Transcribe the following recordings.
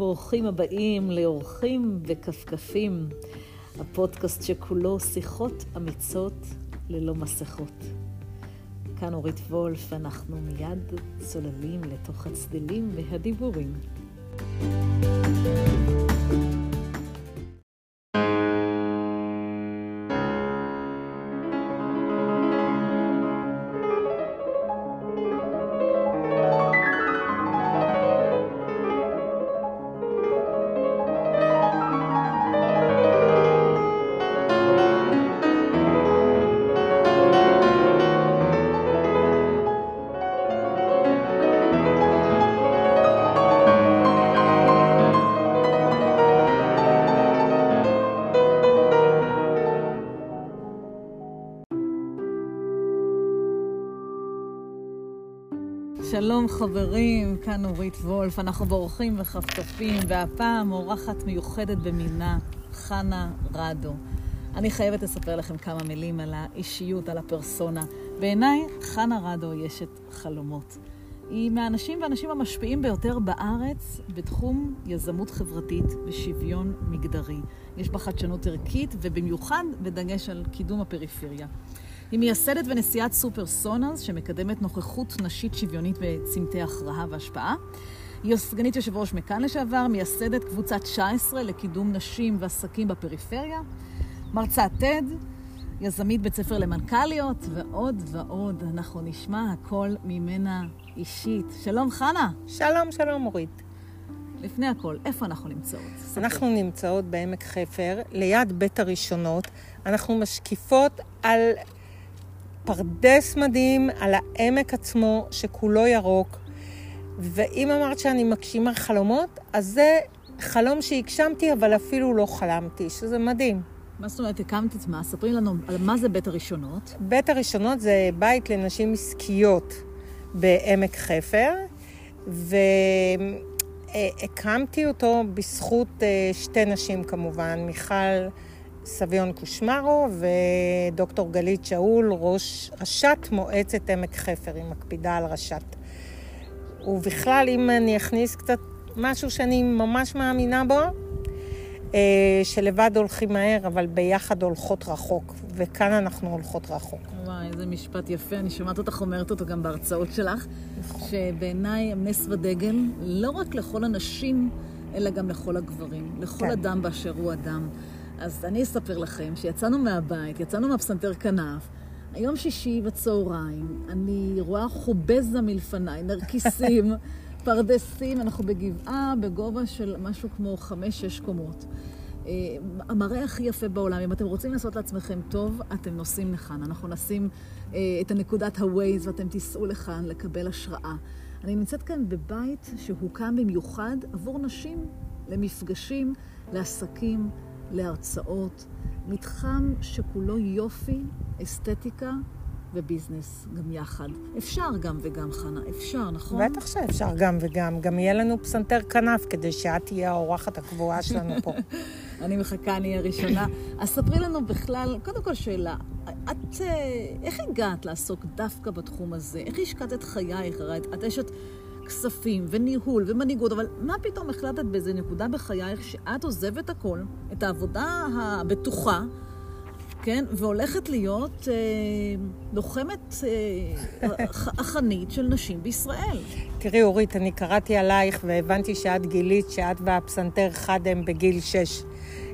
ברוכים הבאים לאורחים וכפכפים, הפודקאסט שכולו שיחות אמיצות ללא מסכות. כאן אורית וולף, אנחנו מיד צוללים לתוך הצדלים והדיבורים. שלום חברים, כאן אורית וולף, אנחנו בורחים וחפטפים, והפעם אורחת מיוחדת במינה, חנה רדו. אני חייבת לספר לכם כמה מילים על האישיות, על הפרסונה. בעיניי, חנה רדו היא אשת חלומות. היא מהאנשים והאנשים המשפיעים ביותר בארץ בתחום יזמות חברתית ושוויון מגדרי. יש בה חדשנות ערכית, ובמיוחד בדגש על קידום הפריפריה. היא מייסדת ונשיאת סופר סונרס, שמקדמת נוכחות נשית שוויונית בצמתי הכרעה והשפעה. היא סגנית יושב ראש מכאן לשעבר, מייסדת קבוצת 19 לקידום נשים ועסקים בפריפריה, מרצה TED, יזמית בית ספר למנכ"ליות, ועוד ועוד. אנחנו נשמע הכל ממנה אישית. שלום, חנה. שלום, שלום, אורית. לפני הכל, איפה אנחנו נמצאות? אנחנו נמצאות בעמק חפר, ליד בית הראשונות. אנחנו משקיפות על פרדס מדהים, על העמק עצמו, שכולו ירוק. ואם אמרת שאני מגשימה חלומות, אז זה חלום שהגשמתי, אבל אפילו לא חלמתי, שזה מדהים. מה זאת אומרת, הקמת את מה? ספרי לנו על מה זה בית הראשונות. בית הראשונות זה בית לנשים עסקיות בעמק חפר, והקמתי אותו בזכות אה, שתי נשים כמובן, מיכל סביון קושמרו ודוקטור גלית שאול, ראש ראשת מועצת עמק חפר, היא מקפידה על ראשת. ובכלל, אם אני אכניס קצת משהו שאני ממש מאמינה בו, אה, שלבד הולכים מהר, אבל ביחד הולכות רחוק, וכאן אנחנו הולכות רחוק. וואי, איזה משפט יפה, אני שומעת אותך אומרת אותו גם בהרצאות שלך, נכון. שבעיניי נס ודגל, לא רק לכל הנשים, אלא גם לכל הגברים, לכל כן. אדם באשר הוא אדם. אז אני אספר לכם שיצאנו מהבית, יצאנו מהפסנתר כנף, היום שישי בצהריים, אני רואה חובזה מלפניי, נרקיסים, פרדסים, אנחנו בגבעה בגובה של משהו כמו חמש-שש קומות. אה, המראה הכי יפה בעולם, אם אתם רוצים לעשות לעצמכם טוב, אתם נוסעים לכאן. אנחנו נשים אה, את הנקודת ה-Waze ואתם תיסעו לכאן לקבל השראה. אני נמצאת כאן בבית שהוקם במיוחד עבור נשים, למפגשים, לעסקים, להרצאות, מתחם שכולו יופי, אסתטיקה וביזנס גם יחד. אפשר גם וגם, חנה, אפשר, נכון? בטח שאפשר גם וגם. גם יהיה לנו פסנתר כנף כדי שאת תהיה האורחת הקבועה שלנו פה. אני מחכה, אני הראשונה. אז ספרי לנו בכלל, קודם כל שאלה, את, אה, איך הגעת לעסוק דווקא בתחום הזה? איך השקעת את חייך? את אשת כספים וניהול ומנהיגות, אבל מה פתאום החלטת באיזה נקודה בחייך שאת עוזבת הכל, את העבודה הבטוחה, כן, והולכת להיות אה, לוחמת אה, החנית של נשים בישראל. תראי, אורית, אני קראתי עלייך והבנתי שאת גילית שאת והפסנתר חד הם בגיל שש.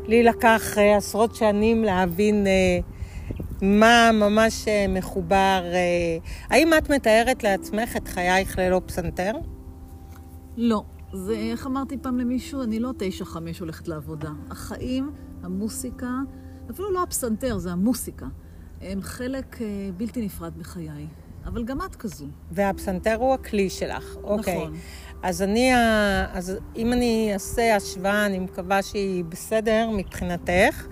לי לקח אה, עשרות שנים להבין... אה, מה ממש אה, מחובר. אה, האם את מתארת לעצמך את חייך ללא פסנתר? לא. זה, איך אמרתי פעם למישהו, אני לא תשע חמש הולכת לעבודה. החיים, המוסיקה, אפילו לא הפסנתר, זה המוסיקה. הם חלק אה, בלתי נפרד בחיי. אבל גם את כזו. והפסנתר הוא הכלי שלך. אוקיי. נכון. אז אני, אז אם אני אעשה השוואה, אני מקווה שהיא בסדר מבחינתך.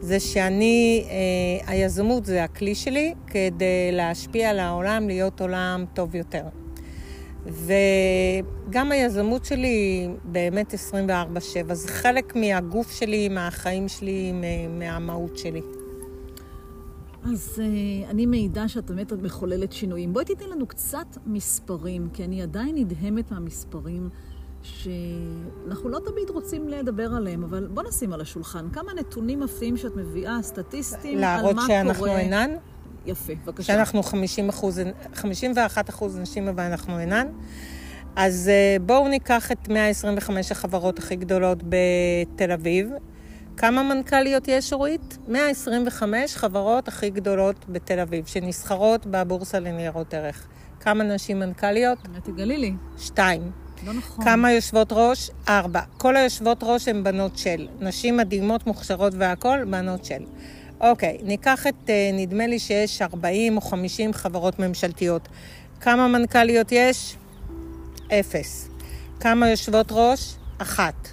זה שאני, אה, היזמות זה הכלי שלי כדי להשפיע על העולם, להיות עולם טוב יותר. וגם היזמות שלי באמת 24-7, זה חלק מהגוף שלי, מהחיים שלי, מהמהות שלי. אז uh, אני מעידה שאת באמת מחוללת שינויים. בואי תיתן לנו קצת מספרים, כי אני עדיין נדהמת מהמספרים שאנחנו לא תמיד רוצים לדבר עליהם, אבל בוא נשים על השולחן כמה נתונים מפתיעים שאת מביאה, סטטיסטיים, על מה קורה. להראות שאנחנו אינן? יפה, בבקשה. שאנחנו 50 אחוז, 51 אחוז נשים, אבל אנחנו אינן. אז אה, בואו ניקח את 125 החברות הכי גדולות בתל אביב. כמה מנכ"ליות יש, אורית? 125 חברות הכי גדולות בתל אביב, שנסחרות בבורסה לניירות ערך. כמה נשים מנכ"ליות? תגלי לי. שתיים. לא נכון. כמה יושבות ראש? ארבע. כל היושבות ראש הן בנות של. נשים מדהימות, מוכשרות והכול, בנות של. אוקיי, ניקח את, אה, נדמה לי שיש 40 או 50 חברות ממשלתיות. כמה מנכ"ליות יש? אפס. כמה יושבות ראש? אחת.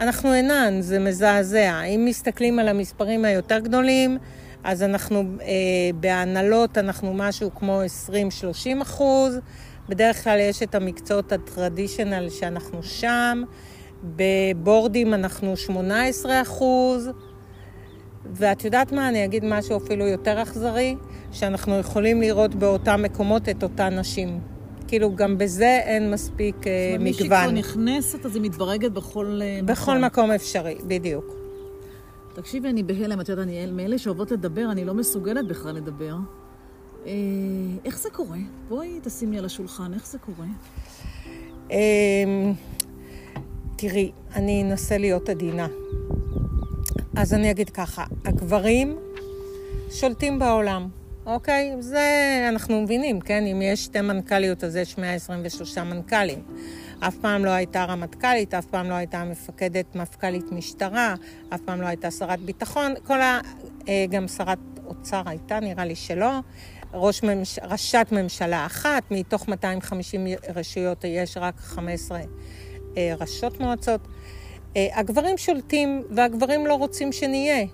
אנחנו אינן, זה מזעזע. אם מסתכלים על המספרים היותר גדולים, אז אנחנו אה, בהנהלות, אנחנו משהו כמו 20-30 אחוז. בדרך כלל יש את המקצועות הטרדישיונל שאנחנו שם. בבורדים אנחנו 18 אחוז. ואת יודעת מה, אני אגיד משהו אפילו יותר אכזרי, שאנחנו יכולים לראות באותם מקומות את אותן נשים. כאילו, גם בזה אין מספיק uh, מגוון. מי שכבר נכנסת, אז היא מתברגת בכל מקום. בכל מקום. מקום אפשרי, בדיוק. תקשיבי, אני בהלם, את יודעת, אני מאלה שאוהבות לדבר, אני לא מסוגלת בכלל לדבר. אה, איך זה קורה? בואי תשימי על השולחן, איך זה קורה? אה, תראי, אני אנסה להיות עדינה. אז אני אגיד ככה, הגברים שולטים בעולם. אוקיי? זה אנחנו מבינים, כן? אם יש שתי מנכ"ליות, אז יש 123 מנכ"לים. אף פעם לא הייתה רמטכ"לית, אף פעם לא הייתה מפקדת, מפכ"לית משטרה, אף פעם לא הייתה שרת ביטחון, כל ה... אה, גם שרת אוצר הייתה, נראה לי שלא. ראש ממש... ראשת ממשלה אחת, מתוך 250 רשויות יש רק 15 אה, ראשות מועצות. אה, הגברים שולטים והגברים לא רוצים שנהיה.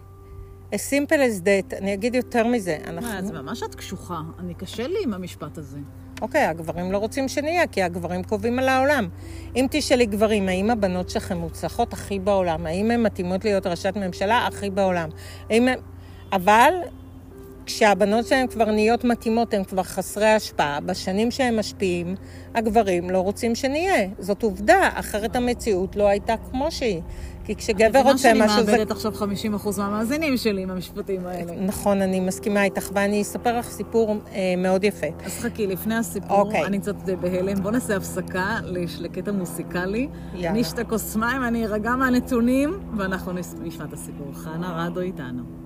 as simple as that, אני אגיד יותר מזה. אנחנו... מה, זה ממש את קשוחה. אני קשה לי עם המשפט הזה. אוקיי, הגברים לא רוצים שנהיה, כי הגברים קובעים על העולם. אם תשאלי גברים, האם הבנות שלכם מוצלחות הכי בעולם? האם הן מתאימות להיות ראשת ממשלה הכי בעולם? האם הם... אבל כשהבנות שלהם כבר נהיות מתאימות, הן כבר חסרי השפעה. בשנים שהם משפיעים, הגברים לא רוצים שנהיה. זאת עובדה, אחרת המציאות לא הייתה כמו שהיא. כי כשגבר רוצה משהו... אני שאני מאבדת עכשיו 50% מהמאזינים שלי עם המשפטים האלה. נכון, אני מסכימה איתך, ואני אספר לך סיפור אה, מאוד יפה. אז חכי, לפני הסיפור, אוקיי. אני קצת בהלם. בוא נעשה הפסקה לקטע מוסיקלי. אני אשתה כוס מים, אני ארגע מהנתונים, ואנחנו נשמע את הסיפור. חנה רדו איתנו.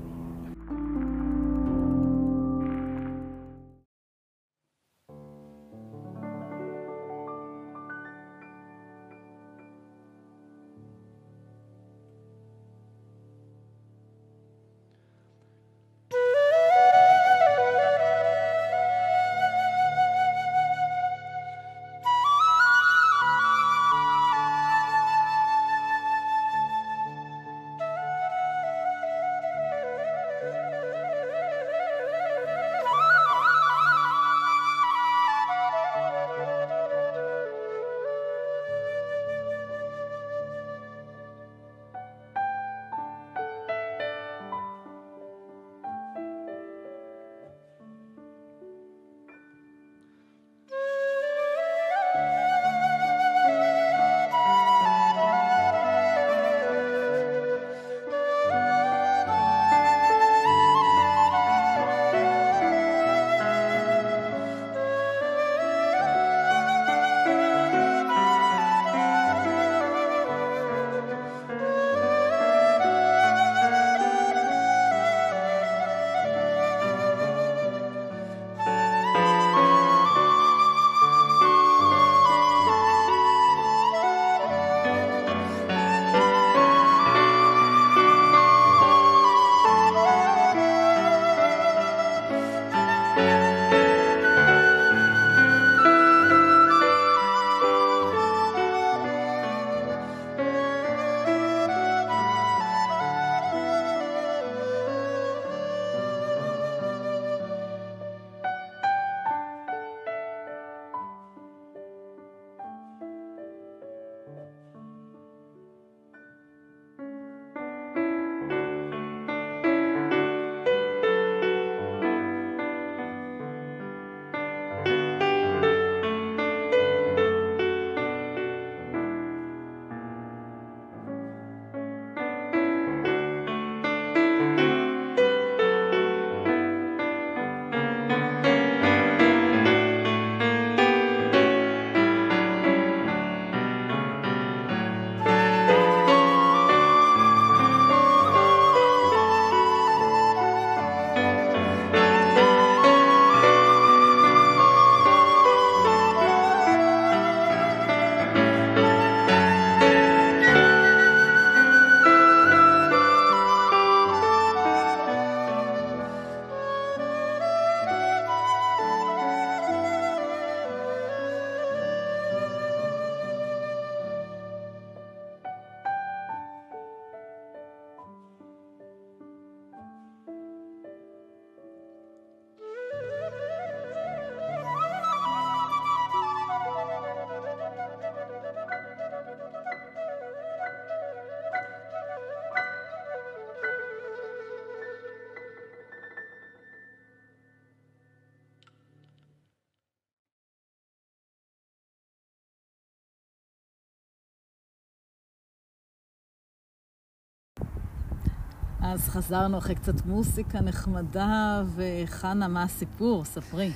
אז חזרנו אחרי קצת מוסיקה נחמדה, וחנה, מה הסיפור? ספרי.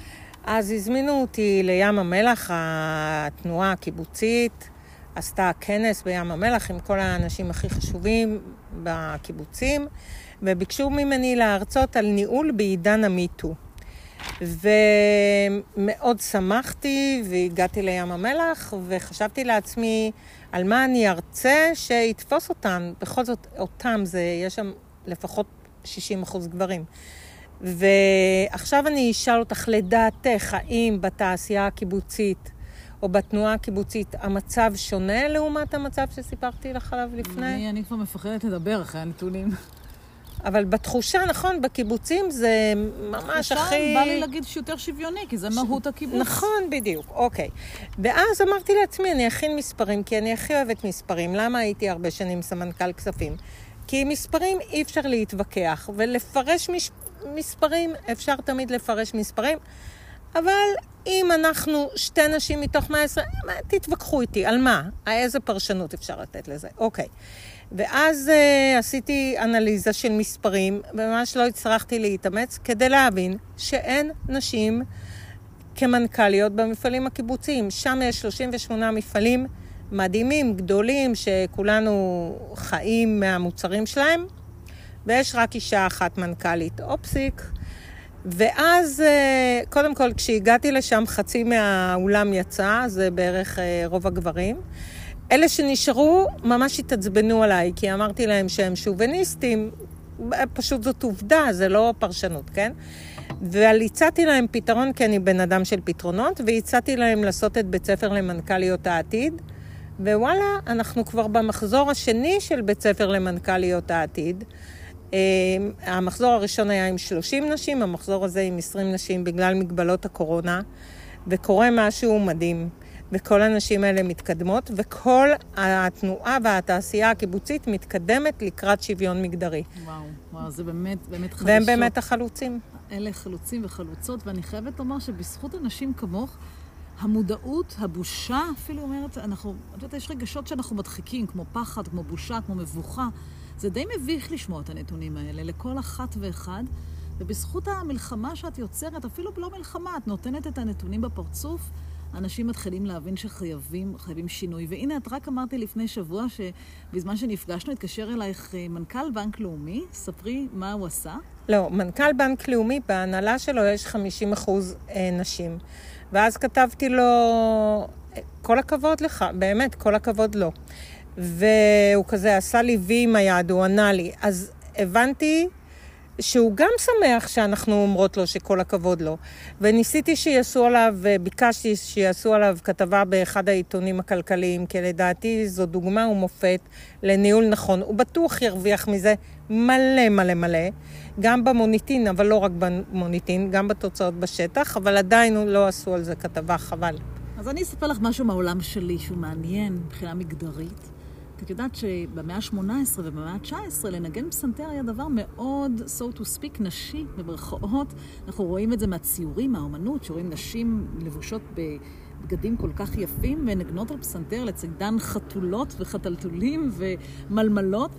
אז הזמינו אותי לים המלח, התנועה הקיבוצית עשתה כנס בים המלח עם כל האנשים הכי חשובים בקיבוצים, וביקשו ממני להרצות על ניהול בעידן המיטו. ומאוד שמחתי והגעתי לים המלח וחשבתי לעצמי על מה אני ארצה שיתפוס אותן. בכל זאת, אותם זה, יש שם לפחות 60 אחוז גברים. ועכשיו אני אשאל אותך, לדעתך, האם בתעשייה הקיבוצית או בתנועה הקיבוצית המצב שונה לעומת המצב שסיפרתי לך עליו לפני? אני, אני כבר מפחדת לדבר אחרי הנתונים. אבל בתחושה, נכון, בקיבוצים זה ממש הכי... בא לי להגיד שיותר שוויוני, כי זה מהות הקיבוץ. נכון, בדיוק, אוקיי. ואז אמרתי לעצמי, אני אכין מספרים, כי אני הכי אוהבת מספרים. למה הייתי הרבה שנים סמנכ"ל כספים? כי עם מספרים אי אפשר להתווכח, ולפרש מש... מספרים, אפשר תמיד לפרש מספרים, אבל אם אנחנו שתי נשים מתוך 120, תתווכחו איתי, על מה? איזה פרשנות אפשר לתת לזה? אוקיי. ואז uh, עשיתי אנליזה של מספרים, וממש לא הצלחתי להתאמץ, כדי להבין שאין נשים כמנכ"ליות במפעלים הקיבוציים. שם יש 38 מפעלים מדהימים, גדולים, שכולנו חיים מהמוצרים שלהם, ויש רק אישה אחת מנכ"לית. אופסיק. ואז, אה, קודם כל, כשהגעתי לשם, חצי מהאולם יצא, זה בערך אה, רוב הגברים. אלה שנשארו ממש התעצבנו עליי, כי אמרתי להם שהם שוביניסטים, פשוט זאת עובדה, זה לא פרשנות, כן? אבל הצעתי להם פתרון, כי אני בן אדם של פתרונות, והצעתי להם לעשות את בית ספר למנכ"ליות העתיד. ווואלה, אנחנו כבר במחזור השני של בית ספר למנכ"ליות העתיד. אה, המחזור הראשון היה עם 30 נשים, המחזור הזה עם 20 נשים בגלל מגבלות הקורונה, וקורה משהו מדהים. וכל הנשים האלה מתקדמות, וכל התנועה והתעשייה הקיבוצית מתקדמת לקראת שוויון מגדרי. וואו, וואו, זה באמת, באמת חדשות. והם באמת החלוצים. אלה חלוצים וחלוצות, ואני חייבת לומר שבזכות אנשים כמוך, המודעות, הבושה, אפילו אומרת, אנחנו, את יודעת, יש רגשות שאנחנו מדחיקים, כמו פחד, כמו בושה, כמו מבוכה. זה די מביך לשמוע את הנתונים האלה, לכל אחת ואחד. ובזכות המלחמה שאת יוצרת, אפילו לא מלחמה, את נותנת את הנתונים בפרצוף, אנשים מתחילים להבין שחייבים חייבים שינוי. והנה, את רק אמרתי לפני שבוע שבזמן שנפגשנו התקשר אלייך אה, מנכ"ל בנק לאומי, ספרי מה הוא עשה. לא, מנכ"ל בנק לאומי, בהנהלה שלו יש 50 אחוז אה, נשים. ואז כתבתי לו, כל הכבוד לך, באמת, כל הכבוד לו. והוא כזה עשה לי וי עם היד, הוא ענה לי. אז הבנתי שהוא גם שמח שאנחנו אומרות לו שכל הכבוד לו. וניסיתי שיעשו עליו, ביקשתי שיעשו עליו כתבה באחד העיתונים הכלכליים, כי לדעתי זו דוגמה ומופת לניהול נכון. הוא בטוח ירוויח מזה מלא מלא מלא, גם במוניטין, אבל לא רק במוניטין, גם בתוצאות בשטח, אבל עדיין לא עשו על זה כתבה, חבל. אז אני אספר לך משהו מהעולם שלי שהוא מעניין מבחינה מגדרית. את יודעת שבמאה ה-18 ובמאה ה-19 לנגן פסנתר היה דבר מאוד, so to speak, נשי, במרכאות. אנחנו רואים את זה מהציורים, מהאומנות, שרואים נשים לבושות בבגדים כל כך יפים ונגנות על פסנתר לצדן חתולות וחתלתולים ומלמלות.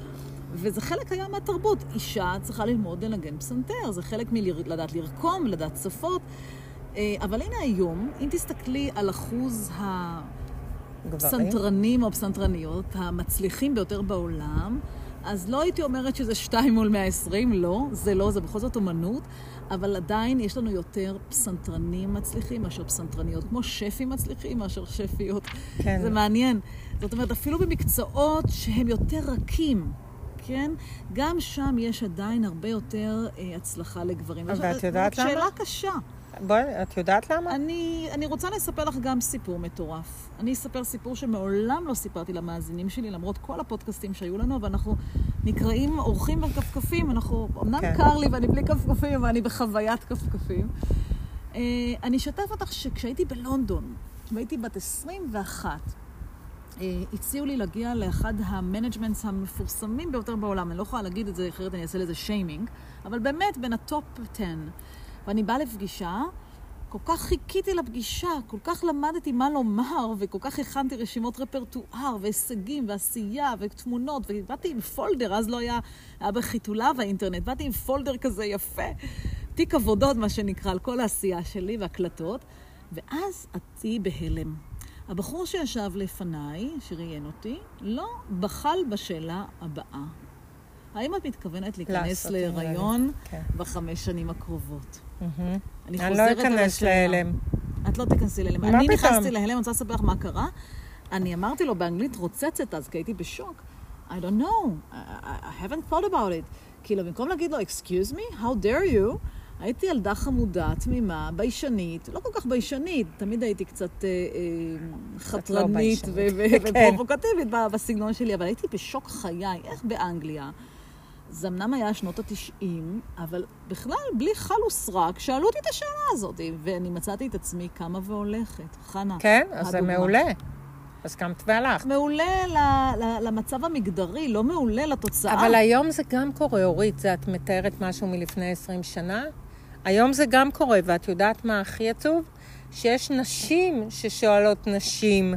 וזה חלק היום מהתרבות. אישה צריכה ללמוד לנגן פסנתר, זה חלק מלדעת לרקום, לדעת שפות. אה, אבל הנה היום, אם תסתכלי על אחוז ה... פסנתרנים או פסנתרניות המצליחים ביותר בעולם, אז לא הייתי אומרת שזה שתיים מול 120, לא, זה לא, זה בכל זאת אומנות, אבל עדיין יש לנו יותר פסנתרנים מצליחים מאשר פסנתרניות, כמו שפים מצליחים מאשר שפיות. כן. זה מעניין. זאת אומרת, אפילו במקצועות שהם יותר רכים, כן? גם שם יש עדיין הרבה יותר אה, הצלחה לגברים. ואת יודעת למה? שאלה קשה. בואי, את יודעת למה? אני, אני רוצה לספר לך גם סיפור מטורף. אני אספר סיפור שמעולם לא סיפרתי למאזינים שלי, למרות כל הפודקאסטים שהיו לנו, ואנחנו נקראים אורחים וכפכפים. אנחנו, אמנם כן. קר לי ואני בלי כפכפים, אבל אני בחוויית כפכפים. אה, אני אשתף אותך שכשהייתי בלונדון, והייתי בת 21, אה, אה, הציעו לי להגיע לאחד ה managements המפורסמים ביותר בעולם. אני לא יכולה להגיד את זה, אחרת אני אעשה לזה שיימינג, אבל באמת בין ה top 10. ואני באה לפגישה, כל כך חיכיתי לפגישה, כל כך למדתי מה לומר, וכל כך הכנתי רשימות רפרטואר, והישגים, ועשייה, ותמונות, ובאתי עם folder, אז לא היה, היה בחיתוליו האינטרנט, באתי עם folder כזה יפה, תיק עבודות, מה שנקרא, על כל העשייה שלי והקלטות, ואז תהיי בהלם. הבחור שישב לפניי, שראיין אותי, לא בחל בשאלה הבאה. האם את מתכוונת להיכנס להיריון כן. בחמש שנים הקרובות? אני חוזרת על השאלה. אני לא אכנס להלם. את לא תיכנסי להלם. מה פתאום? אני נכנסתי להלם, אני רוצה לספר לך מה קרה. אני אמרתי לו באנגלית רוצצת אז, כי הייתי בשוק. I don't know, I, I haven't thought about it. כאילו, במקום להגיד לו, excuse me, how dare you, הייתי ילדה חמודה, תמימה, ביישנית, לא כל כך ביישנית, תמיד הייתי קצת אה, אה, חתרנית לא כן. ופרובוקטיבית בסגנון שלי, אבל הייתי בשוק חיי, איך באנגליה. זה אמנם היה שנות התשעים, אבל בכלל, בלי חל וסרק, שאלו אותי את השאלה הזאת, ואני מצאתי את עצמי קמה והולכת. חנה, כן, אז זה מעולה. אז קמת והלכת. מעולה ל, ל, למצב המגדרי, לא מעולה לתוצאה. אבל היום זה גם קורה, אורית, זה את מתארת משהו מלפני 20 שנה? היום זה גם קורה, ואת יודעת מה הכי עצוב? שיש נשים ששואלות נשים,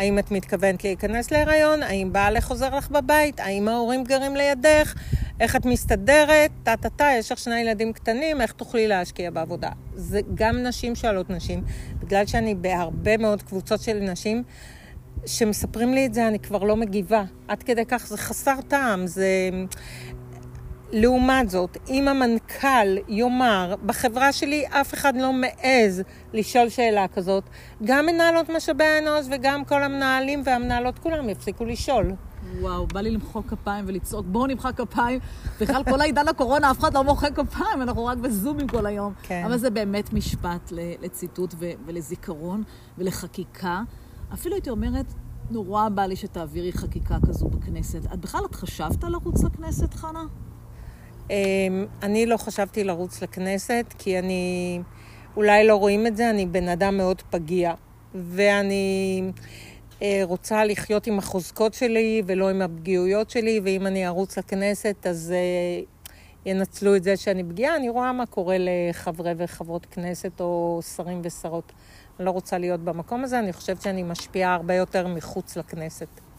האם את מתכוונת להיכנס להיריון? האם בעלך חוזר לך בבית? האם ההורים גרים לידך? איך את מסתדרת? טה-טה-טה, יש לך שני ילדים קטנים, איך תוכלי להשקיע בעבודה? זה גם נשים שואלות נשים, בגלל שאני בהרבה מאוד קבוצות של נשים, שמספרים לי את זה, אני כבר לא מגיבה. עד כדי כך זה חסר טעם, זה... לעומת זאת, אם המנכ"ל יאמר, בחברה שלי אף אחד לא מעז לשאול שאלה כזאת, גם מנהלות משאבי האנוש וגם כל המנהלים והמנהלות כולם יפסיקו לשאול. וואו, בא לי למחוא כפיים ולצעוק, בואו נמחא כפיים. בכלל, כל העידן הקורונה, אף אחד לא מוחא כפיים, אנחנו רק בזומים כל היום. כן. אבל זה באמת משפט לציטוט ולזיכרון ולחקיקה. אפילו הייתי אומרת, נורא בא לי שתעבירי חקיקה כזו בכנסת. את בכלל, את חשבת לרוץ לכנסת, חנה? אמ, אני לא חשבתי לרוץ לכנסת, כי אני, אולי לא רואים את זה, אני בן אדם מאוד פגיע. ואני אה, רוצה לחיות עם החוזקות שלי ולא עם הפגיעויות שלי, ואם אני ארוץ לכנסת, אז אה, ינצלו את זה שאני פגיעה. אני רואה מה קורה לחברי וחברות כנסת או שרים ושרות. אני לא רוצה להיות במקום הזה, אני חושבת שאני משפיעה הרבה יותר מחוץ לכנסת.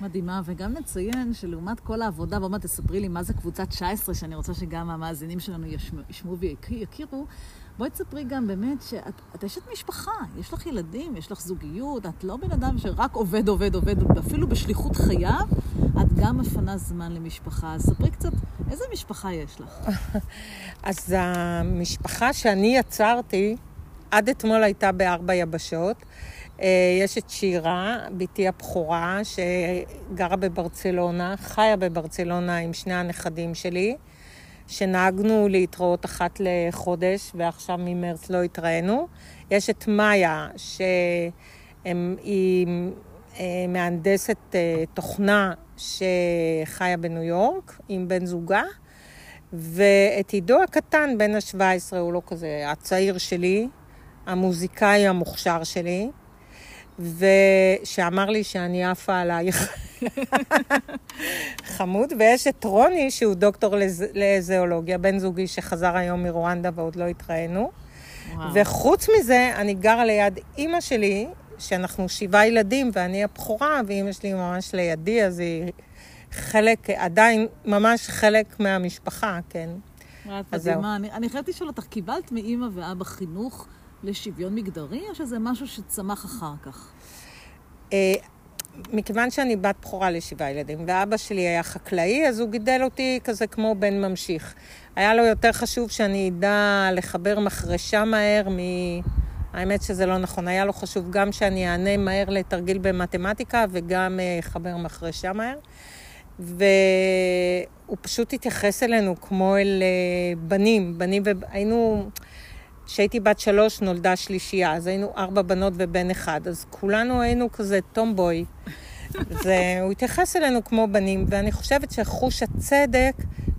מדהימה, וגם נציין שלעומת כל העבודה, ועוד מעט תספרי לי מה זה קבוצת 19, שאני רוצה שגם המאזינים שלנו ישמעו ויכירו, בואי תספרי גם באמת שאת אשת משפחה, יש לך ילדים, יש לך זוגיות, את לא בן אדם שרק עובד, עובד, עובד, אפילו בשליחות חייו, את גם מפנה זמן למשפחה. אז ספרי קצת, איזה משפחה יש לך? אז המשפחה שאני יצרתי, עד אתמול הייתה בארבע יבשות. אה, יש את שירה, בתי הבכורה, שגרה בברצלונה, חיה בברצלונה עם שני הנכדים שלי, שנהגנו להתראות אחת לחודש, ועכשיו ממרץ לא התראינו. יש את מאיה, שהיא אה, מהנדסת אה, תוכנה שחיה בניו יורק עם בן זוגה. ואת עידו הקטן, בן ה-17, הוא לא כזה הצעיר שלי, המוזיקאי המוכשר שלי. ושאמר לי שאני עפה עלייך. חמוד, ויש את רוני, שהוא דוקטור לזיאולוגיה, בן זוגי שחזר היום מרואנדה ועוד לא התראינו. וחוץ מזה, אני גרה ליד אימא שלי, שאנחנו שבעה ילדים, ואני הבכורה, ואימא שלי ממש לידי, אז היא חלק, עדיין ממש חלק מהמשפחה, כן. את מדהימה. אני, אני חייבת לשאול אותך, קיבלת מאימא ואבא חינוך לשוויון מגדרי, או שזה משהו שצמח אחר כך? אה, מכיוון שאני בת בכורה לשבעה ילדים, ואבא שלי היה חקלאי, אז הוא גידל אותי כזה כמו בן ממשיך. היה לו יותר חשוב שאני אדע לחבר מחרשה מהר מ... האמת שזה לא נכון. היה לו חשוב גם שאני אענה מהר לתרגיל במתמטיקה וגם אה, אחבר מחרשה מהר. והוא פשוט התייחס אלינו כמו אל אה, בנים, בנים והיינו... כשהייתי בת שלוש נולדה שלישייה, אז היינו ארבע בנות ובן אחד, אז כולנו היינו כזה טומבוי. והוא התייחס אלינו כמו בנים, ואני חושבת שחוש הצדק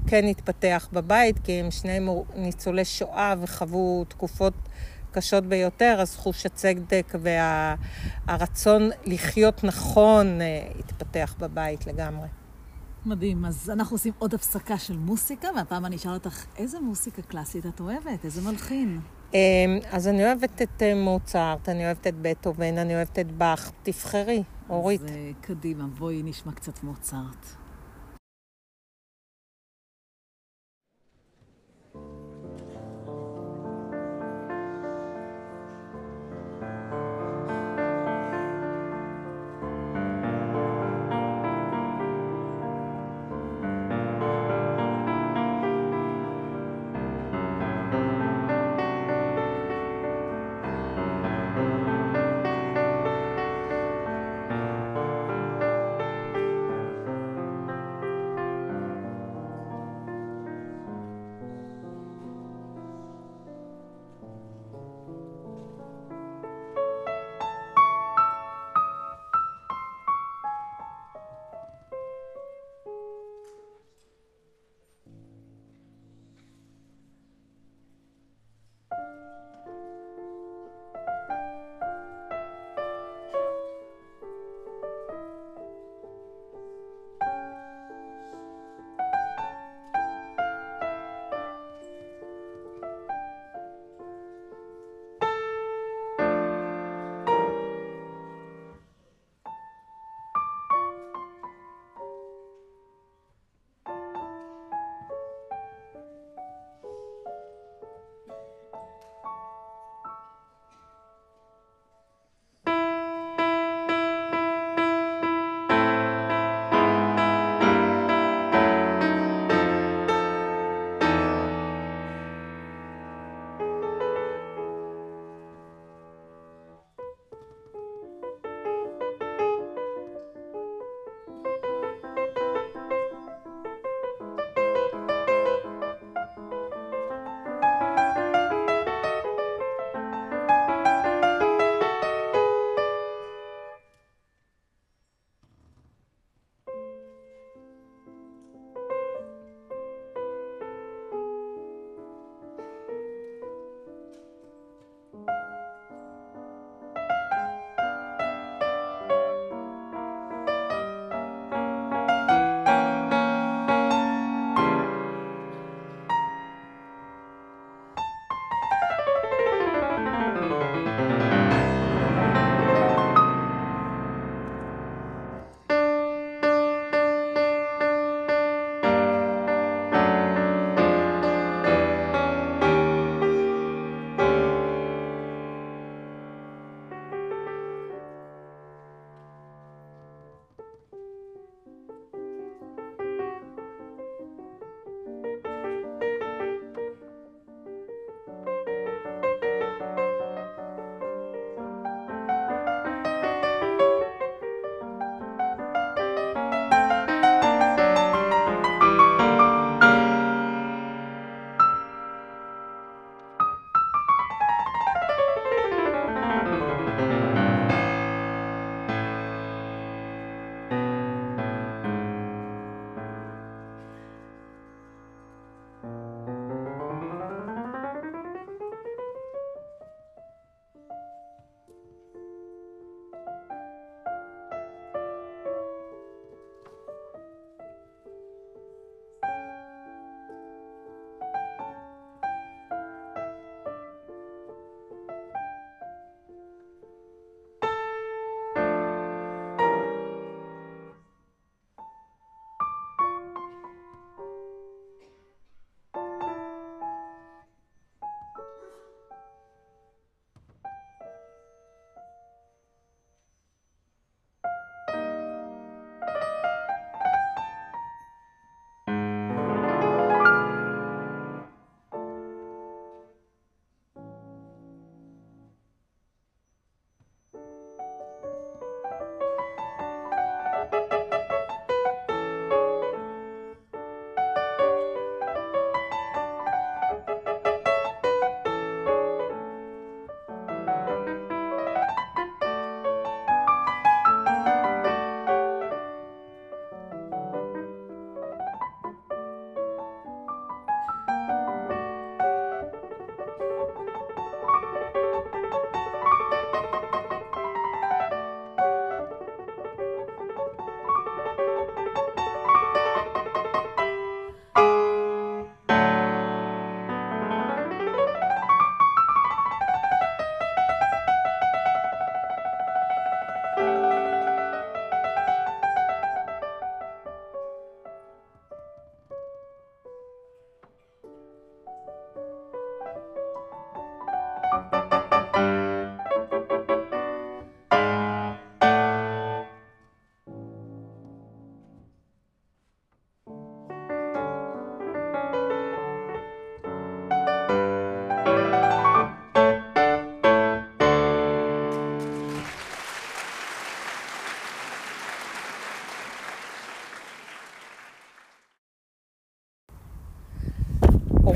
כן התפתח בבית, כי הם שני ניצולי שואה וחוו תקופות קשות ביותר, אז חוש הצדק והרצון וה, לחיות נכון אה, התפתח בבית לגמרי. מדהים. אז אנחנו עושים עוד הפסקה של מוסיקה, והפעם אני אשאל אותך, איזה מוסיקה קלאסית את אוהבת? איזה מלחין? אז אני אוהבת את מוצרט, אני אוהבת את בטהובן, אני אוהבת את באך. תבחרי, אורית. אז קדימה, בואי נשמע קצת מוצרט.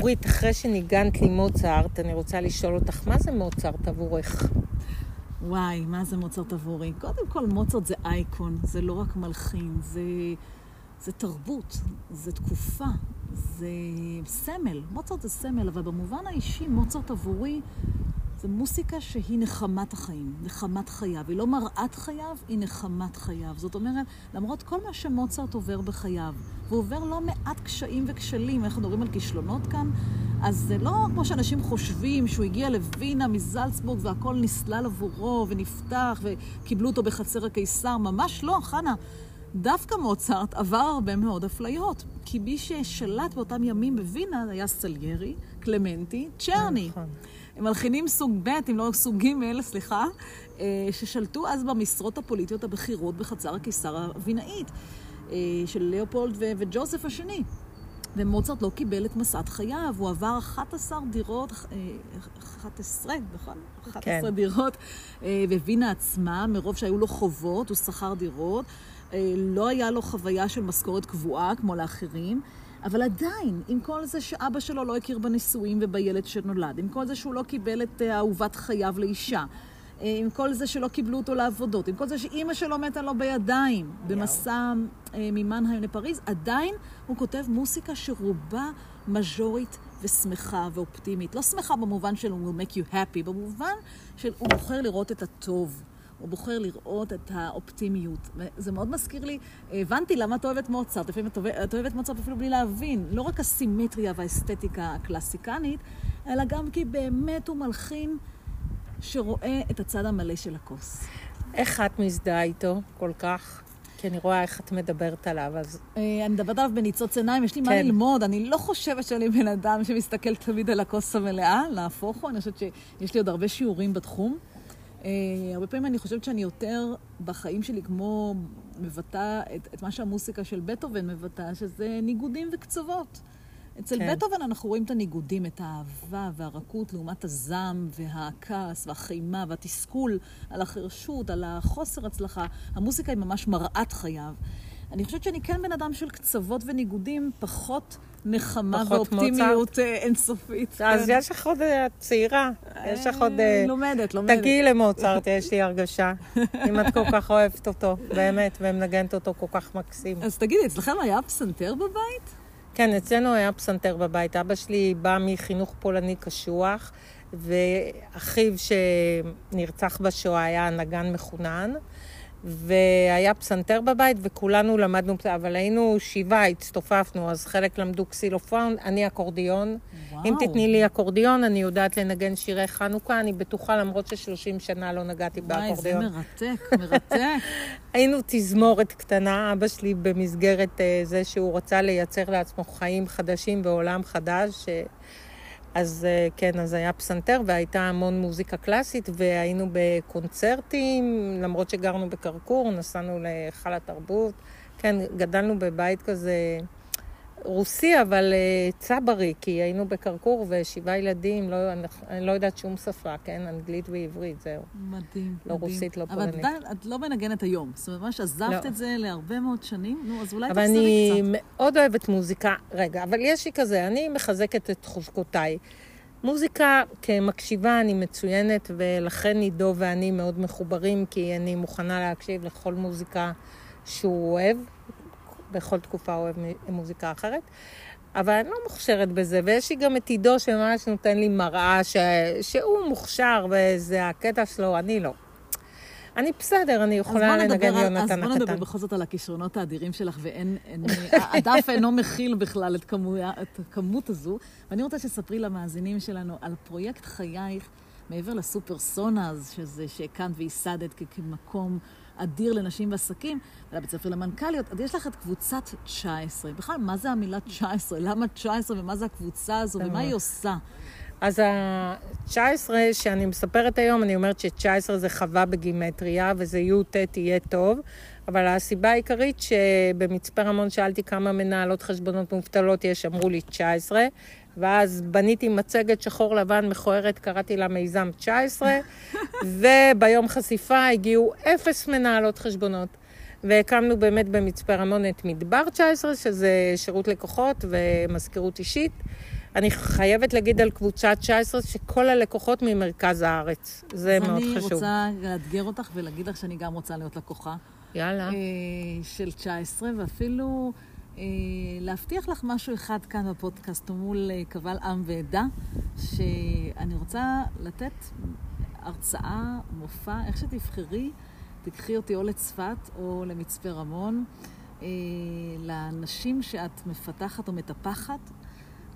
אורית, אחרי שניגנת לי מוצרט, אני רוצה לשאול אותך, מה זה מוצרט עבורך? וואי, מה זה מוצרט עבורי? קודם כל, מוצרט זה אייקון, זה לא רק מלחין, זה, זה תרבות, זה תקופה, זה סמל. מוצרט זה סמל, אבל במובן האישי, מוצרט עבורי זה מוסיקה שהיא נחמת החיים, נחמת חייו. היא לא מראת חייו, היא נחמת חייו. זאת אומרת, למרות כל מה שמוצרט עובר בחייו, והוא עובר לא מעט קשיים וכשלים, אנחנו מדברים על כישלונות כאן, אז זה לא כמו שאנשים חושבים שהוא הגיע לווינה מזלצבורג והכל נסלל עבורו ונפתח וקיבלו אותו בחצר הקיסר, ממש לא, חנה. דווקא מוצרט עבר הרבה מאוד אפליות, כי מי ששלט באותם ימים בווינה היה סליירי, קלמנטי, צ'רני. נכון. מלחינים סוג ב', אם לא סוג ג', סליחה, אה, ששלטו אז במשרות הפוליטיות הבכירות בחצר הקיסר הווינאית, אה, של ליאופולד וג'וזף השני. ומוצרט לא קיבל את מסעת חייו, הוא עבר 11 דירות, 11, אה, נכון? 11 כן. דירות בווינה עצמה, מרוב שהיו לו חובות, הוא שכר דירות. לא היה לו חוויה של משכורת קבועה כמו לאחרים. אבל עדיין, עם כל זה שאבא שלו לא הכיר בנישואים ובילד שנולד, עם כל זה שהוא לא קיבל את אה, אהובת חייו לאישה, אה, עם כל זה שלא קיבלו אותו לעבודות, עם כל זה שאימא שלו מתה לו בידיים במסע אה, ממנהיים לפריז, עדיין הוא כותב מוסיקה שרובה מז'ורית ושמחה ואופטימית. לא שמחה במובן של הוא will make you happy, במובן של הוא בוחר לראות את הטוב. הוא בוחר לראות את האופטימיות. וזה מאוד מזכיר לי, הבנתי למה את אוהבת מוצרט, לפעמים את אוהבת, אוהבת מוצרט אפילו בלי להבין. לא רק הסימטריה והאסתטיקה הקלאסיקנית, אלא גם כי באמת הוא מלחין שרואה את הצד המלא של הכוס. איך את מזדהה איתו כל כך? כי אני רואה איך את מדברת עליו, אז... אה, אני מדברת עליו בניצוץ עיניים, יש לי כן. מה ללמוד. אני לא חושבת שאני בן אדם שמסתכל תמיד על הכוס המלאה, להפוך הוא. אני חושבת שיש לי עוד הרבה שיעורים בתחום. אה, הרבה פעמים אני חושבת שאני יותר בחיים שלי כמו מבטא את, את מה שהמוסיקה של בטהובן מבטאה, שזה ניגודים וקצוות. אצל כן. בטהובן אנחנו רואים את הניגודים, את האהבה והרכות לעומת הזעם והכעס והחימה והתסכול על החרשות, על החוסר הצלחה. המוסיקה היא ממש מראת חייו. אני חושבת שאני כן בן אדם של קצוות וניגודים, פחות נחמה ואופטימיות אה, אינסופית. אז כן. יש לך עוד אה, צעירה, יש לך עוד... אה, לומדת, לומדת. תגיעי למוצרט, יש לי הרגשה. אם את כל כך אוהבת אותו, באמת, ומנגנת אותו כל כך מקסים. אז תגידי, אצלכם היה פסנתר בבית? כן, אצלנו היה פסנתר בבית. אבא שלי בא מחינוך פולני קשוח, ואחיו שנרצח בשואה היה נגן מחונן. והיה פסנתר בבית, וכולנו למדנו, אבל היינו שבעה, הצטופפנו, אז חלק למדו קסילופון, אני אקורדיון. וואו. אם תתני לי אקורדיון, אני יודעת לנגן שירי חנוכה, אני בטוחה, למרות ש-30 שנה לא נגעתי וואי, באקורדיון. וואי, זה מרתק, מרתק. היינו תזמורת קטנה, אבא שלי במסגרת uh, זה שהוא רצה לייצר לעצמו חיים חדשים בעולם חדש. Uh, אז אה, כן, אז היה פסנתר והייתה המון מוזיקה קלאסית והיינו בקונצרטים, למרות שגרנו בקרקור, נסענו להיכל התרבות. כן, גדלנו בבית כזה רוסי, אבל uh, צברי, כי היינו בקרקור ושבעה ילדים, לא, אני לא יודעת שום שפה, כן? אנגלית ועברית, זהו. מדהים, לא מדהים. רוסית, לא פולנית. אבל את, את לא מנגנת היום. זאת אומרת, ממש עזבת לא. את זה להרבה מאוד שנים, נו, אז אולי תחזרי קצת. אבל אני מאוד אוהבת מוזיקה. רגע, אבל יש לי כזה, אני מחזקת את חוזקותיי. מוזיקה כמקשיבה אני מצוינת, ולכן עידו ואני מאוד מחוברים, כי אני מוכנה להקשיב לכל מוזיקה שהוא אוהב. בכל תקופה אוהב מוזיקה אחרת. אבל אני לא מוכשרת בזה, ויש לי גם את עידו שממש נותן לי מראה ש... שהוא מוכשר וזה הקטע שלו, אני לא. אני בסדר, אני יכולה לנגן יונתן הקטן. אז בוא נדבר בכל זאת על הכישרונות האדירים שלך, ואין, אין, הדף אינו מכיל בכלל את, כמו, את הכמות הזו. ואני רוצה שספרי למאזינים שלנו על פרויקט חייך, מעבר לסופרסונאז, שזה שהקמת וייסדת כמקום אדיר לנשים ועסקים, ולבית ספר למנכ"ליות, אז יש לך את קבוצת 19. בכלל, מה זה המילה 19? למה 19 ומה זה הקבוצה הזו ומה היא עושה? אז ה-19 שאני מספרת היום, אני אומרת ש-19 זה חווה בגימטריה, וזה י"ט יהיה טוב, אבל הסיבה העיקרית שבמצפה רמון שאלתי כמה מנהלות חשבונות מובטלות יש, אמרו לי 19, ואז בניתי מצגת שחור לבן מכוערת, קראתי לה מיזם 19, וביום חשיפה הגיעו אפס מנהלות חשבונות. והקמנו באמת במצפה רמון את מדבר 19, שזה שירות לקוחות ומזכירות אישית. אני חייבת להגיד על קבוצה 19 שכל הלקוחות ממרכז הארץ. זה מאוד אני חשוב. רוצה לאתגר אותך ולהגיד לך שאני גם רוצה להיות לקוחה יאללה. אה, של 19, ואפילו להבטיח לך משהו אחד כאן בפודקאסט מול אה, קבל עם ועדה, שאני רוצה לתת הרצאה, מופע, איך שתבחרי, תקחי אותי או לצפת או למצפה רמון, אה, לנשים שאת מפתחת או מטפחת.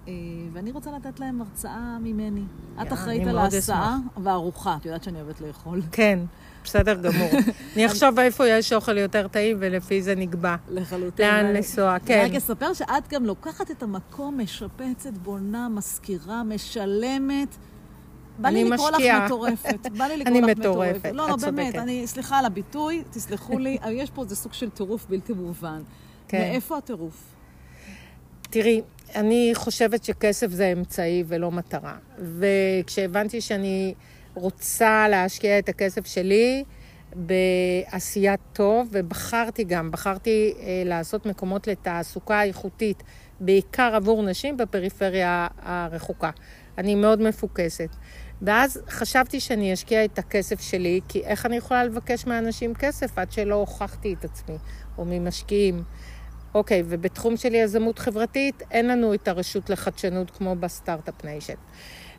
אה, ואני רוצה לתת להם הרצאה ממני. את יאללה, אחראית אני על ההסעה והארוחה. את יודעת שאני אוהבת לאכול. כן, בסדר גמור. אני אחשוב איפה יש אוכל יותר טעים, ולפי זה נקבע. לחלוטין. לאן לנסוע, אני כן. רק אספר שאת גם לוקחת את המקום, משפצת, בונה, מזכירה, משלמת. בא לי אני לקרוא לך. מטורפת. בא לי לקרוא אני לך מטורפת, מטורפת. לא, לא, את באמת, צודקת. אני, סליחה על הביטוי, תסלחו לי, יש פה איזה סוג של טירוף בלתי מובן. כן. מאיפה הטירוף? תראי, אני חושבת שכסף זה אמצעי ולא מטרה. וכשהבנתי שאני רוצה להשקיע את הכסף שלי בעשיית טוב, ובחרתי גם, בחרתי אה, לעשות מקומות לתעסוקה איכותית, בעיקר עבור נשים בפריפריה הרחוקה. אני מאוד מפוקסת. ואז חשבתי שאני אשקיע את הכסף שלי, כי איך אני יכולה לבקש מאנשים כסף עד שלא הוכחתי את עצמי, או ממשקיעים. אוקיי, ובתחום של יזמות חברתית אין לנו את הרשות לחדשנות כמו ב start-up nation.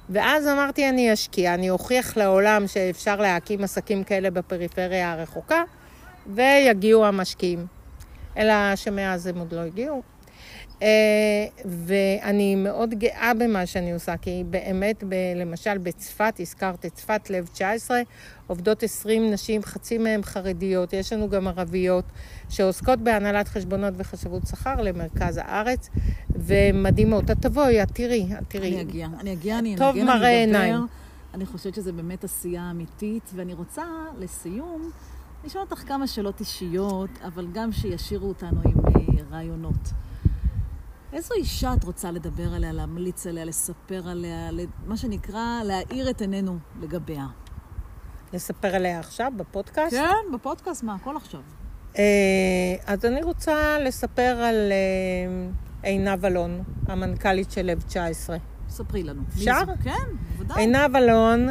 ואז אמרתי, אני אשקיע, אני אוכיח לעולם שאפשר להקים עסקים כאלה בפריפריה הרחוקה, ויגיעו המשקיעים. אלא שמאז הם עוד לא הגיעו. אה, ואני מאוד גאה במה שאני עושה, כי באמת, ב, למשל בצפת, הזכרת את צפת, לב 19, עובדות 20 נשים, חצי מהן חרדיות, יש לנו גם ערביות, שעוסקות בהנהלת חשבונות וחשבות שכר למרכז הארץ, ומדהימות. את תבואי, את תראי, את תראי. אני אגיע. אני אגיע, אני טוב אנגן, מראה אני אדבר. עיניים. אני חושבת שזה באמת עשייה אמיתית, ואני רוצה, לסיום, לשאול אותך כמה שאלות אישיות, אבל גם שישאירו אותנו עם אה, רעיונות. איזו אישה את רוצה לדבר עליה, להמליץ עליה, לספר עליה, מה שנקרא, להאיר את עינינו לגביה? לספר עליה עכשיו בפודקאסט? כן, בפודקאסט, מה, הכל עכשיו. אה, אז אני רוצה לספר על אה, עינב אלון, המנכ"לית של לב 19. ספרי לנו. אפשר? כן, בוודאי. עינב אלון,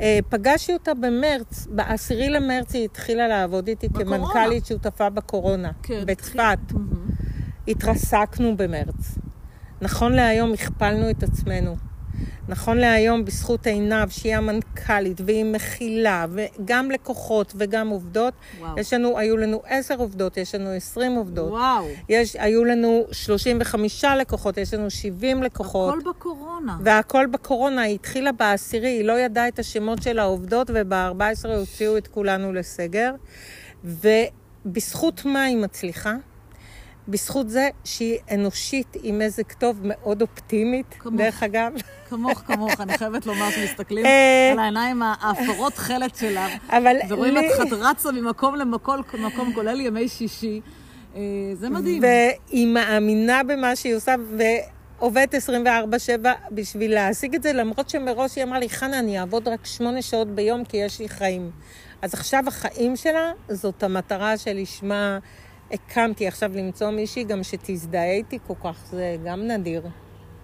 אה, פגשתי אותה במרץ, בעשירי למרץ היא התחילה לעבוד איתי בקורונה. כמנכ"לית שותפה בקורונה, כן, בצפת. מהמם. התרסקנו במרץ. נכון להיום הכפלנו את עצמנו. נכון להיום, בזכות עינב, שהיא המנכ"לית, והיא מכילה, וגם לקוחות וגם עובדות, וואו. יש לנו, היו לנו עשר עובדות, יש לנו עשרים עובדות. וואו. יש, היו לנו 35 לקוחות, יש לנו 70 לקוחות. הכל בקורונה. והכל בקורונה, היא התחילה בעשירי, היא לא ידעה את השמות של העובדות, וב-14 הוציאו את כולנו לסגר. ובזכות מה היא מצליחה? בזכות זה שהיא אנושית עם מזג טוב מאוד אופטימית, כמוך. דרך אגב. כמוך, כמוך, אני חייבת לומר שמסתכלים אה, על העיניים האפורות תכלת שלך, ורואים לי- אותך רצה ממקום למקום, מקום כולל ימי שישי. אה, זה מדהים. והיא מאמינה במה שהיא עושה, ועובדת 24-7 בשביל להשיג את זה, למרות שמראש היא אמרה לי, חנה, אני אעבוד רק שמונה שעות ביום כי יש לי חיים. אז עכשיו החיים שלה, זאת המטרה שלשמה הקמתי עכשיו למצוא מישהי גם שתזדהה איתי כל כך, זה גם נדיר.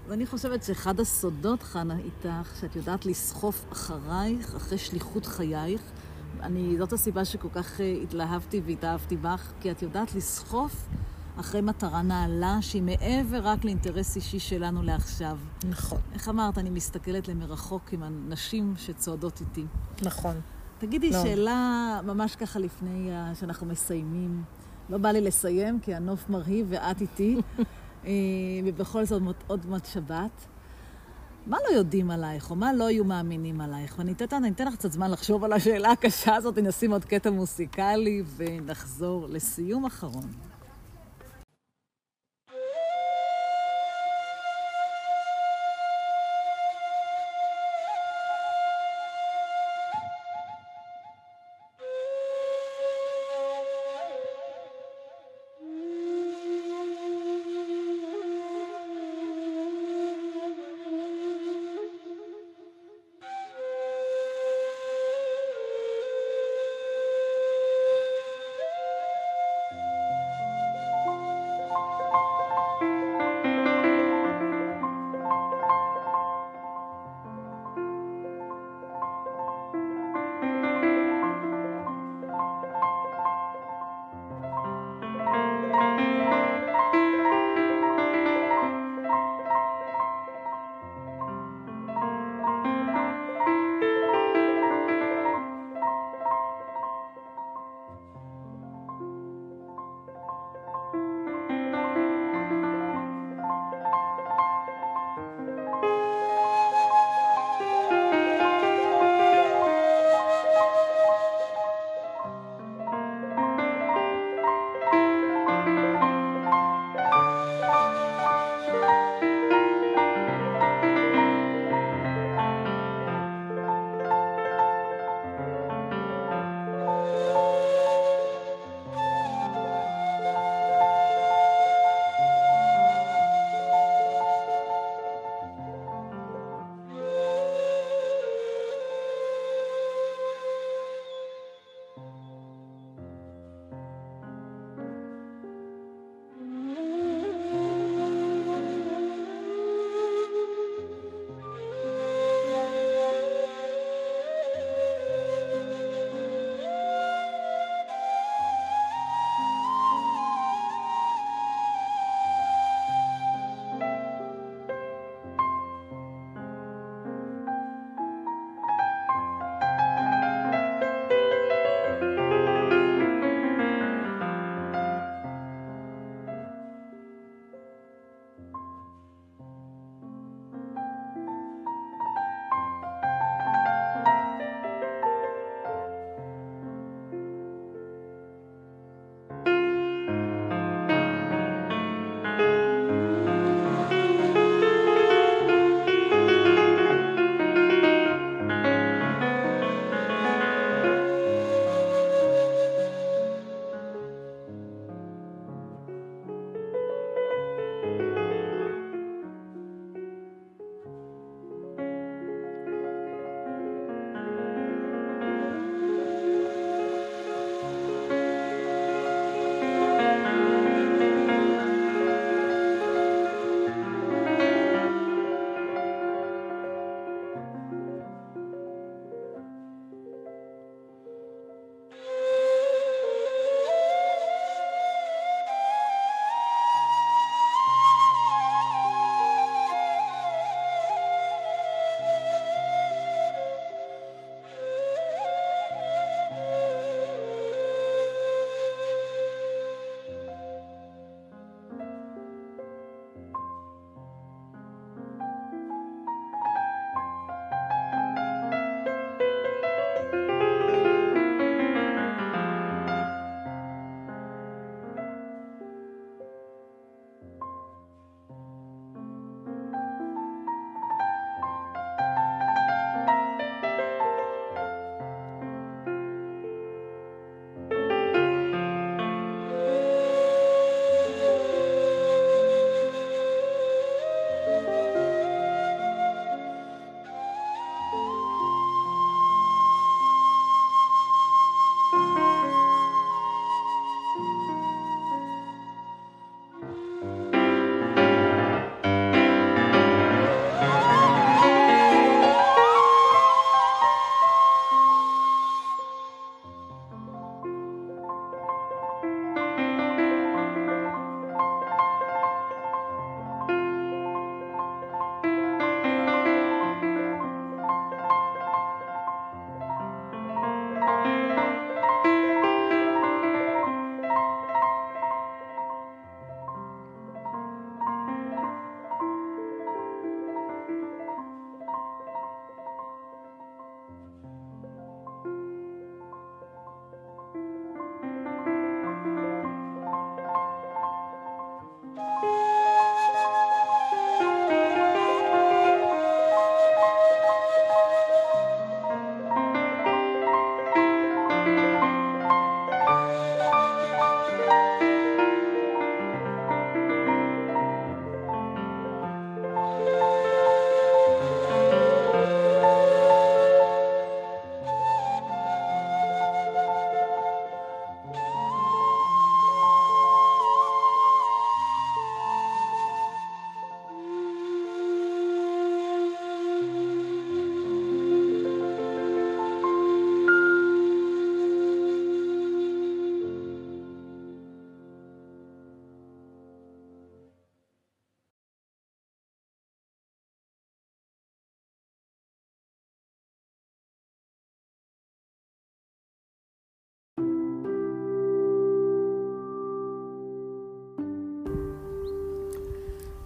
ואני חושבת שאחד הסודות, חנה, איתך, שאת יודעת לסחוף אחרייך, אחרי שליחות חייך. אני, זאת הסיבה שכל כך אה, התלהבתי והתאהבתי בך, כי את יודעת לסחוף אחרי מטרה נעלה שהיא מעבר רק לאינטרס אישי שלנו לעכשיו. נכון, איך אמרת, אני מסתכלת למרחוק עם הנשים שצועדות איתי. נכון. תגידי, לא. שאלה ממש ככה לפני אה, שאנחנו מסיימים. לא בא לי לסיים, כי הנוף מרהיב ואת איתי, אה, ובכל זאת עוד- מעט שבת. מה לא יודעים עלייך, או מה לא היו מאמינים עלייך? ואני אתן, אתן לך קצת זמן לחשוב על השאלה הקשה הזאת, נשים עוד קטע מוסיקלי ונחזור לסיום אחרון.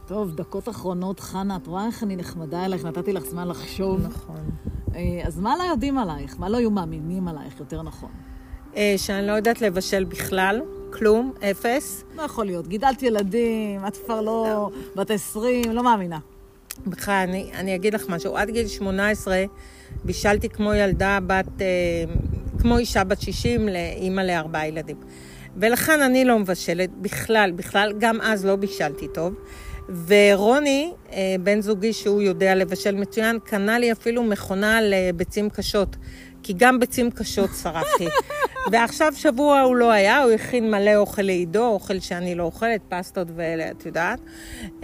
טוב, דקות אחרונות, חנה, את רואה איך אני נחמדה אלייך, נתתי לך זמן לחשוב. נכון. אה, אז מה לא יודעים עלייך? מה לא היו מאמינים עלייך, יותר נכון? אה, שאני לא יודעת לבשל בכלל, כלום, אפס. לא יכול להיות. גידלת ילדים, את כבר לא בת 20, לא מאמינה. בכלל, אני, אני אגיד לך משהו. עד גיל 18 בישלתי כמו ילדה בת, אה, כמו אישה בת 60 לאימא לארבעה ילדים. ולכן אני לא מבשלת בכלל, בכלל, גם אז לא בישלתי טוב. ורוני, אה, בן זוגי שהוא יודע לבשל מצוין, קנה לי אפילו מכונה לביצים קשות. כי גם ביצים קשות שרפתי. ועכשיו שבוע הוא לא היה, הוא הכין מלא אוכל לעידו, אוכל שאני לא אוכלת, פסטות ואלה, את יודעת.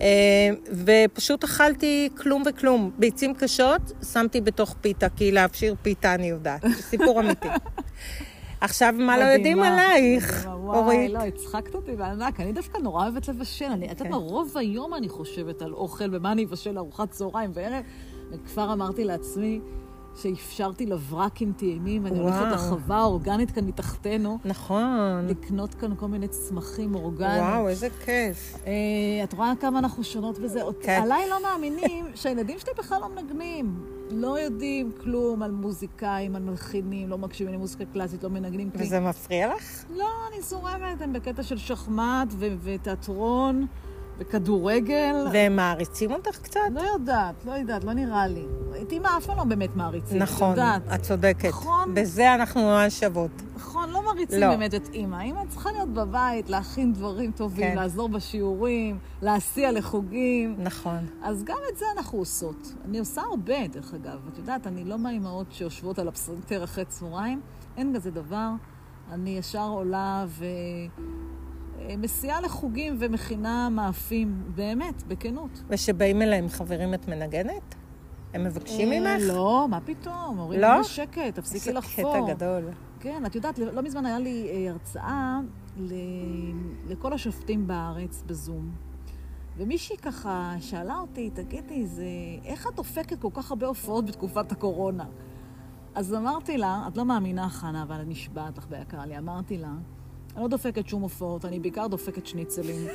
אה, ופשוט אכלתי כלום וכלום. ביצים קשות, שמתי בתוך פיתה, כי להפשיר פיתה אני יודעת. סיפור אמיתי. עכשיו, מה לא יודעים עלייך, אורית? וואי, לא, הצחקת אותי בענק. אני דווקא נורא אוהבת לבשל. אני, את יודעת מה, רוב היום אני חושבת על אוכל, ומה אני אבשל ארוחת צהריים וערב. וכבר אמרתי לעצמי, שאפשרתי לברקים טעימים, אני הולכת לחווה האורגנית כאן מתחתנו. נכון. לקנות כאן כל מיני צמחים אורגניים. וואו, איזה כיף. אה, את רואה כמה אנחנו שונות בזה? כן. עליי לא מאמינים שהילדים שלי בכלל לא מנגנים. לא יודעים כלום על מוזיקאים, על מלחינים, לא מקשיבים למוזיקה קלאסית, לא מנגנים כלי. וזה מפריע לך? לא, אני זורמת, הם בקטע של שחמט ותיאטרון. וכדורגל. והם מעריצים אותך קצת? לא יודעת, לא יודעת, לא נראה לי. את אימא אף פעם לא באמת מעריצים. נכון, יודעת. את צודקת. נכון. בזה אנחנו ממש שוות. נכון, לא מעריצים לא. באמת את אימא. אימא צריכה להיות בבית, להכין דברים טובים, כן. לעזור בשיעורים, להסיע לחוגים. נכון. אז גם את זה אנחנו עושות. אני עושה הרבה, דרך אגב. את יודעת, אני לא מהאימהות שיושבות על הפסנתר אחרי צהריים, אין כזה דבר. אני ישר עולה ו... מסיעה לחוגים ומכינה מאפים, באמת, בכנות. ושבאים אליהם חברים את מנגנת? הם מבקשים אה, ממך? לא, מה פתאום, אומרים לי בשקט, תפסיקי לחפור. איזה קטע גדול. כן, את יודעת, לא מזמן היה לי אה, הרצאה לכל השופטים בארץ בזום. ומישהי ככה שאלה אותי, תגידי, זה... איך את דופקת כל כך הרבה הופעות בתקופת הקורונה? אז אמרתי לה, את לא מאמינה, חנה, אבל אני נשבעת לך ביקרה לי, אמרתי לה, אני לא דופקת שום הופעות, אני בעיקר דופקת שניצלים.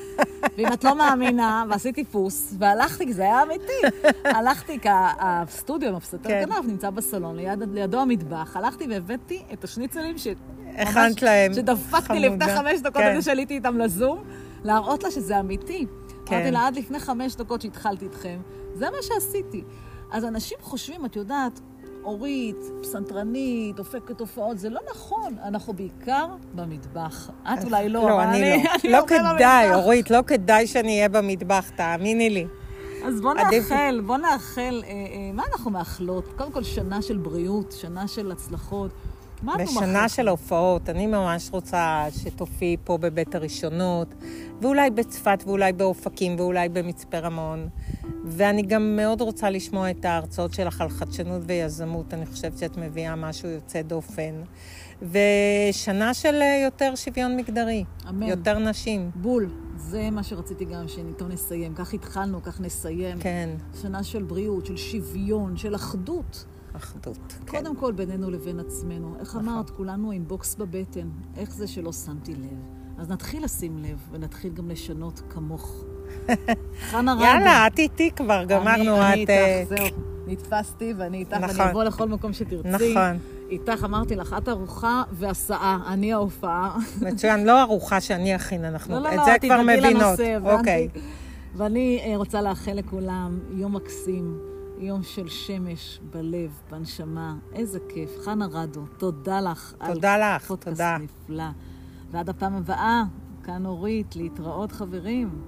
ואם את לא מאמינה, ועשיתי פוס, והלכתי, כי זה היה אמיתי. הלכתי, כי הסטודיו, הפסטר כן. גנב, נמצא בסלון, ליד, לידו המטבח. הלכתי והבאתי את השניצלים ש... הכנת להם. שדפקתי לפני חמש דקות, כן. שעליתי איתם לזום, להראות לה שזה אמיתי. כן. אמרתי לה, עד לפני חמש דקות שהתחלתי איתכם, זה מה שעשיתי. אז אנשים חושבים, את יודעת, אורית, פסנתרנית, דופקת הופעות, זה לא נכון. אנחנו בעיקר במטבח. את אולי לא, לא, אני לא. אני לא כדאי, אורית, לא כדאי שאני אהיה במטבח, תאמיני לי. אז בוא נאחל, בוא נאחל, אה, אה, מה אנחנו מאחלות? קודם כל, שנה של בריאות, שנה של הצלחות. בשנה של הופעות, אני ממש רוצה שתופיעי פה בבית הראשונות, ואולי בצפת, ואולי באופקים, ואולי במצפה רמון. ואני גם מאוד רוצה לשמוע את ההרצאות שלך על חדשנות ויזמות. אני חושבת שאת מביאה משהו יוצא דופן. ושנה של יותר שוויון מגדרי. אמן. יותר נשים. בול. זה מה שרציתי גם, שניתו נסיים. כך התחלנו, כך נסיים. כן. שנה של בריאות, של שוויון, של אחדות. אחדות, כן. קודם כל בינינו לבין עצמנו. איך נכון. אמרת, כולנו עם בוקס בבטן. איך זה שלא שמתי לב? אז נתחיל לשים לב, ונתחיל גם לשנות כמוך. חנה רדי. יאללה, את איתי כבר, גמרנו. אני איתך, אה, זהו. נתפסתי ואני איתך, נכון. ואני אבוא לכל מקום שתרצי. נכון. איתך אמרתי לך, את ארוחה והסעה, אני ההופעה. מצוין, לא ארוחה שאני אכין, אנחנו לא, לא, את לא, זה כבר מבינות. אוקיי. ואני אה, רוצה לאחל לכולם יום מקסים, יום של שמש בלב, בנשמה. איזה כיף. חנה רדו, תודה לך. תודה לך, תודה. פודקאסט נפלא. ועד הפעם הבאה, כאן אורית, להתראות חברים.